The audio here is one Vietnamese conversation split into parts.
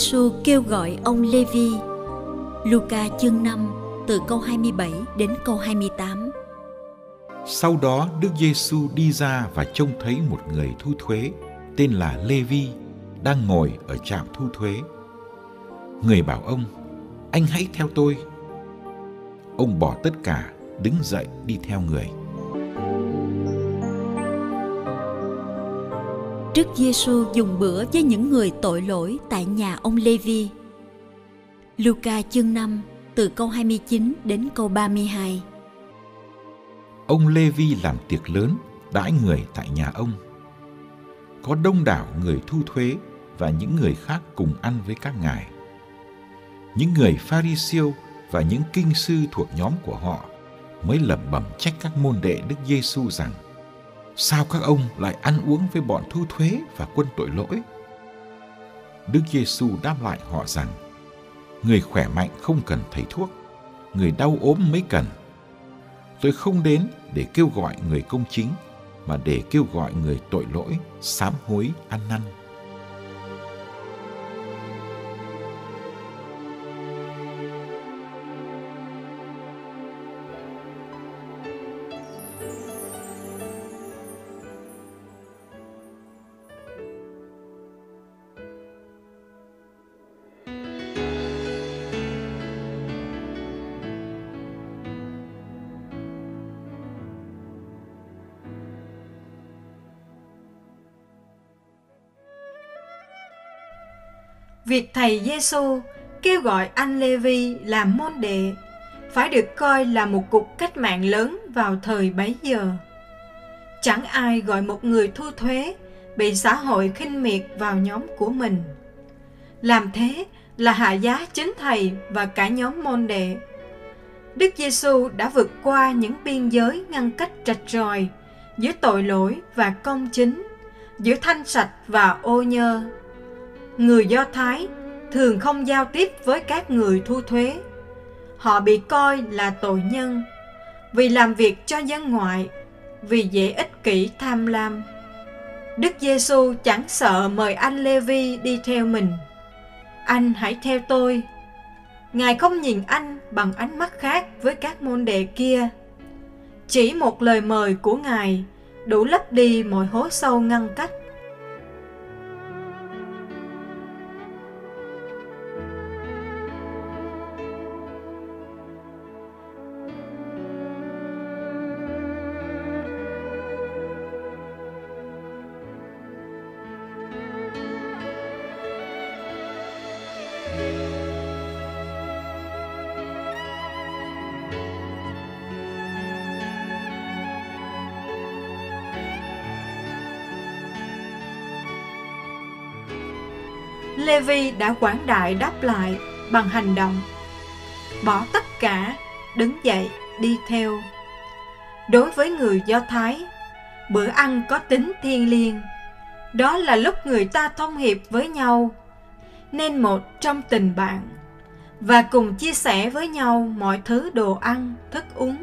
Giêsu kêu gọi ông Levi. Luca chương 5 từ câu 27 đến câu 28. Sau đó Đức Giêsu đi ra và trông thấy một người thu thuế tên là Levi đang ngồi ở trạm thu thuế. Người bảo ông, anh hãy theo tôi. Ông bỏ tất cả, đứng dậy đi theo người. Đức Giêsu dùng bữa với những người tội lỗi tại nhà ông Levi. Luca chương 5 từ câu 29 đến câu 32. Ông Levi làm tiệc lớn, đãi người tại nhà ông. Có đông đảo người thu thuế và những người khác cùng ăn với các ngài. Những người Pharisêu và những kinh sư thuộc nhóm của họ mới lẩm bẩm trách các môn đệ Đức Giêsu rằng: Sao các ông lại ăn uống với bọn thu thuế và quân tội lỗi? Đức Giêsu đáp lại họ rằng: Người khỏe mạnh không cần thầy thuốc, người đau ốm mới cần. Tôi không đến để kêu gọi người công chính, mà để kêu gọi người tội lỗi sám hối ăn năn. Việc thầy Giêsu kêu gọi anh Levi làm môn đệ phải được coi là một cuộc cách mạng lớn vào thời bấy giờ. Chẳng ai gọi một người thu thuế bị xã hội khinh miệt vào nhóm của mình. Làm thế là hạ giá chính thầy và cả nhóm môn đệ. Đức Giêsu đã vượt qua những biên giới ngăn cách rạch ròi giữa tội lỗi và công chính, giữa thanh sạch và ô nhơ người Do Thái thường không giao tiếp với các người thu thuế. Họ bị coi là tội nhân vì làm việc cho dân ngoại, vì dễ ích kỷ tham lam. Đức Giêsu chẳng sợ mời anh Levi đi theo mình. Anh hãy theo tôi. Ngài không nhìn anh bằng ánh mắt khác với các môn đệ kia. Chỉ một lời mời của Ngài đủ lấp đi mọi hố sâu ngăn cách Levi đã quảng đại đáp lại bằng hành động. Bỏ tất cả, đứng dậy, đi theo. Đối với người Do Thái, bữa ăn có tính thiêng liêng. Đó là lúc người ta thông hiệp với nhau, nên một trong tình bạn, và cùng chia sẻ với nhau mọi thứ đồ ăn, thức uống.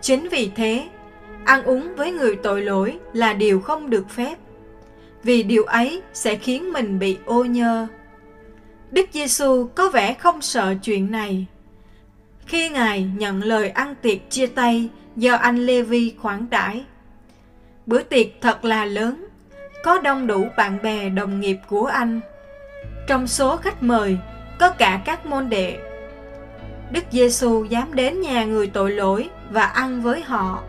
Chính vì thế, ăn uống với người tội lỗi là điều không được phép vì điều ấy sẽ khiến mình bị ô nhơ. Đức Giêsu có vẻ không sợ chuyện này. Khi Ngài nhận lời ăn tiệc chia tay do anh Lê-vi khoản đãi. Bữa tiệc thật là lớn, có đông đủ bạn bè đồng nghiệp của anh. Trong số khách mời có cả các môn đệ. Đức Giêsu dám đến nhà người tội lỗi và ăn với họ.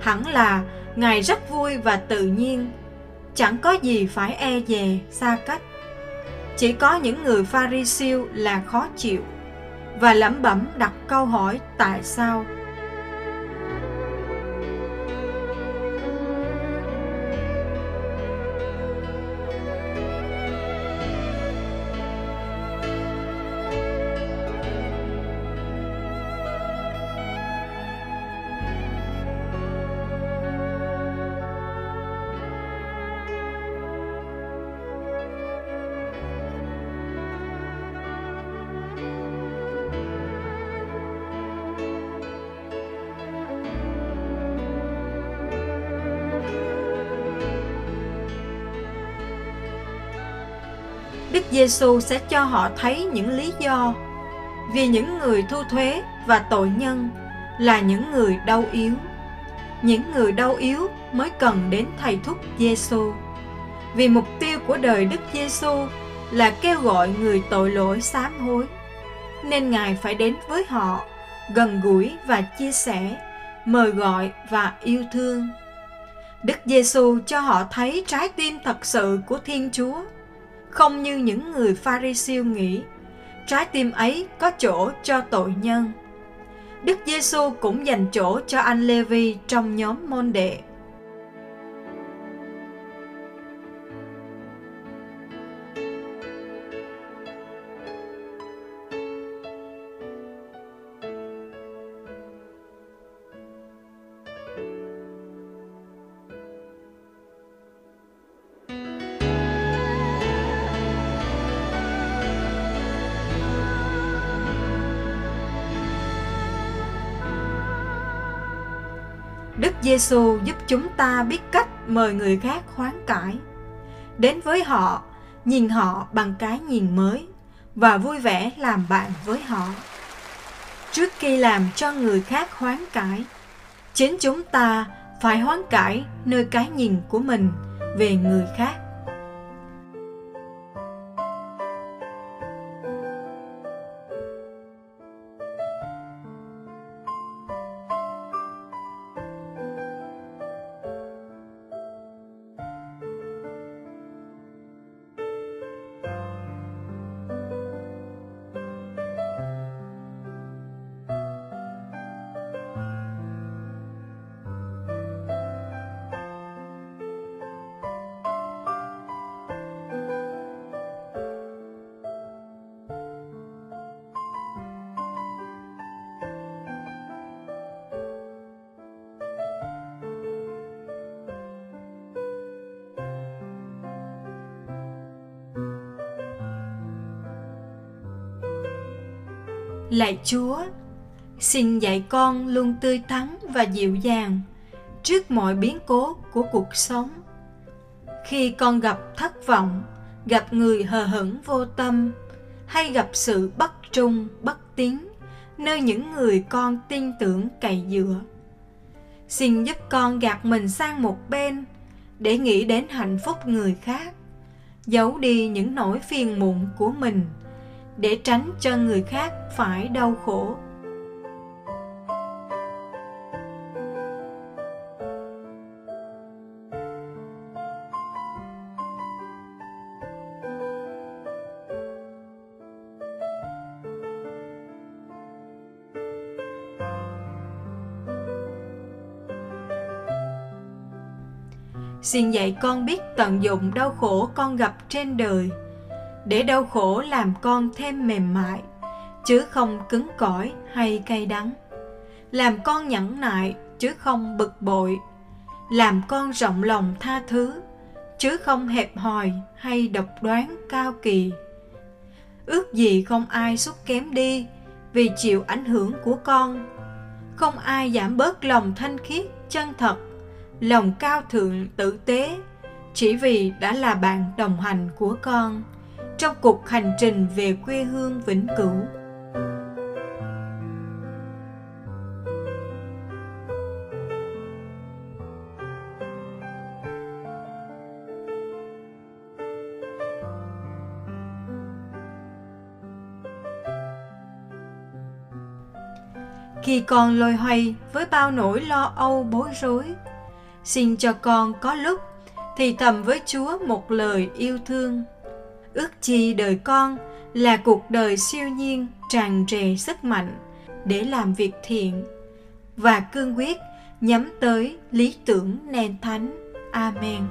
Hẳn là Ngài rất vui và tự nhiên, chẳng có gì phải e dè, xa cách. Chỉ có những người Pharisêu là khó chịu và lẩm bẩm đặt câu hỏi tại sao. Đức Giêsu sẽ cho họ thấy những lý do vì những người thu thuế và tội nhân là những người đau yếu. Những người đau yếu mới cần đến thầy thúc Giêsu. Vì mục tiêu của đời Đức Giêsu là kêu gọi người tội lỗi sám hối, nên Ngài phải đến với họ, gần gũi và chia sẻ, mời gọi và yêu thương. Đức Giêsu cho họ thấy trái tim thật sự của Thiên Chúa không như những người Pharisêu nghĩ, trái tim ấy có chỗ cho tội nhân. Đức Giêsu cũng dành chỗ cho anh Lê-vi trong nhóm môn đệ. Giêsu giúp chúng ta biết cách mời người khác hoán cải. Đến với họ, nhìn họ bằng cái nhìn mới và vui vẻ làm bạn với họ. Trước khi làm cho người khác hoán cải, chính chúng ta phải hoán cải nơi cái nhìn của mình về người khác. Lạy Chúa, xin dạy con luôn tươi tắn và dịu dàng trước mọi biến cố của cuộc sống. Khi con gặp thất vọng, gặp người hờ hững vô tâm, hay gặp sự bất trung, bất tín, nơi những người con tin tưởng cậy dựa. Xin giúp con gạt mình sang một bên để nghĩ đến hạnh phúc người khác, giấu đi những nỗi phiền muộn của mình – để tránh cho người khác phải đau khổ. Xin dạy con biết tận dụng đau khổ con gặp trên đời để đau khổ làm con thêm mềm mại, chứ không cứng cỏi hay cay đắng. Làm con nhẫn nại, chứ không bực bội. Làm con rộng lòng tha thứ, chứ không hẹp hòi hay độc đoán cao kỳ. Ước gì không ai xuất kém đi vì chịu ảnh hưởng của con. Không ai giảm bớt lòng thanh khiết, chân thật, lòng cao thượng, tử tế, chỉ vì đã là bạn đồng hành của con trong cuộc hành trình về quê hương vĩnh cửu. Khi con lôi hoay với bao nỗi lo âu bối rối, xin cho con có lúc thì thầm với Chúa một lời yêu thương ước chi đời con là cuộc đời siêu nhiên tràn trề sức mạnh để làm việc thiện và cương quyết nhắm tới lý tưởng nền thánh. Amen.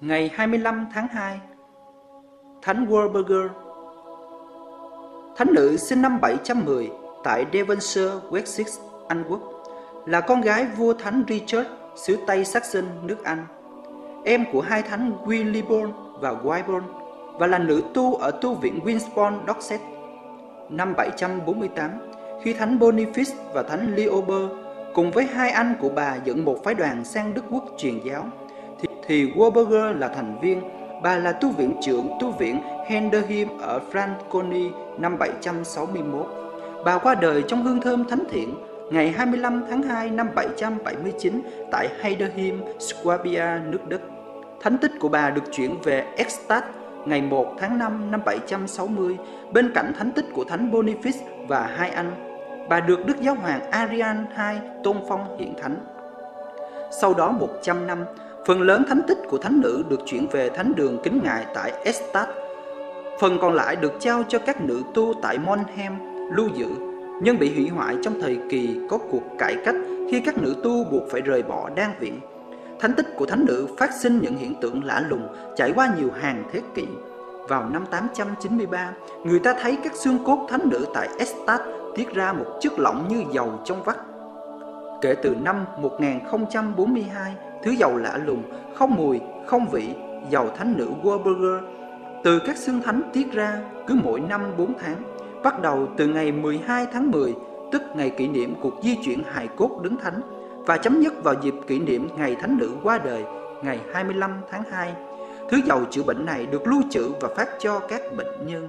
Ngày 25 tháng 2 Thánh Warburger. Thánh nữ sinh năm 710 tại Devonshire, Wessex, Anh Quốc là con gái vua thánh Richard xứ Tây Saxon, nước Anh. Em của hai thánh Willibrord và Wyborn và là nữ tu ở tu viện Winsborn, Dorset. Năm 748, khi thánh Boniface và thánh Leober cùng với hai anh của bà dẫn một phái đoàn sang Đức Quốc truyền giáo thì Warburger là thành viên, bà là tu viện trưởng tu viện Henderheim ở Franconi năm 761. Bà qua đời trong hương thơm thánh thiện ngày 25 tháng 2 năm 779 tại Heiderheim, Swabia, nước Đức. Thánh tích của bà được chuyển về Ekstad ngày 1 tháng 5 năm 760 bên cạnh thánh tích của Thánh Boniface và hai anh. Bà được Đức Giáo hoàng Arian II tôn phong hiện thánh. Sau đó 100 năm, Phần lớn thánh tích của thánh nữ được chuyển về thánh đường kính ngài tại Estat. Phần còn lại được trao cho các nữ tu tại Monhem lưu giữ, nhưng bị hủy hoại trong thời kỳ có cuộc cải cách khi các nữ tu buộc phải rời bỏ đan viện. Thánh tích của thánh nữ phát sinh những hiện tượng lạ lùng trải qua nhiều hàng thế kỷ. Vào năm 893, người ta thấy các xương cốt thánh nữ tại Estat tiết ra một chất lỏng như dầu trong vắt. Kể từ năm 1042, thứ dầu lạ lùng, không mùi, không vị, dầu thánh nữ Warburger từ các xương thánh tiết ra cứ mỗi năm 4 tháng, bắt đầu từ ngày 12 tháng 10, tức ngày kỷ niệm cuộc di chuyển hài cốt đứng thánh và chấm dứt vào dịp kỷ niệm ngày thánh nữ qua đời, ngày 25 tháng 2. Thứ dầu chữa bệnh này được lưu trữ và phát cho các bệnh nhân.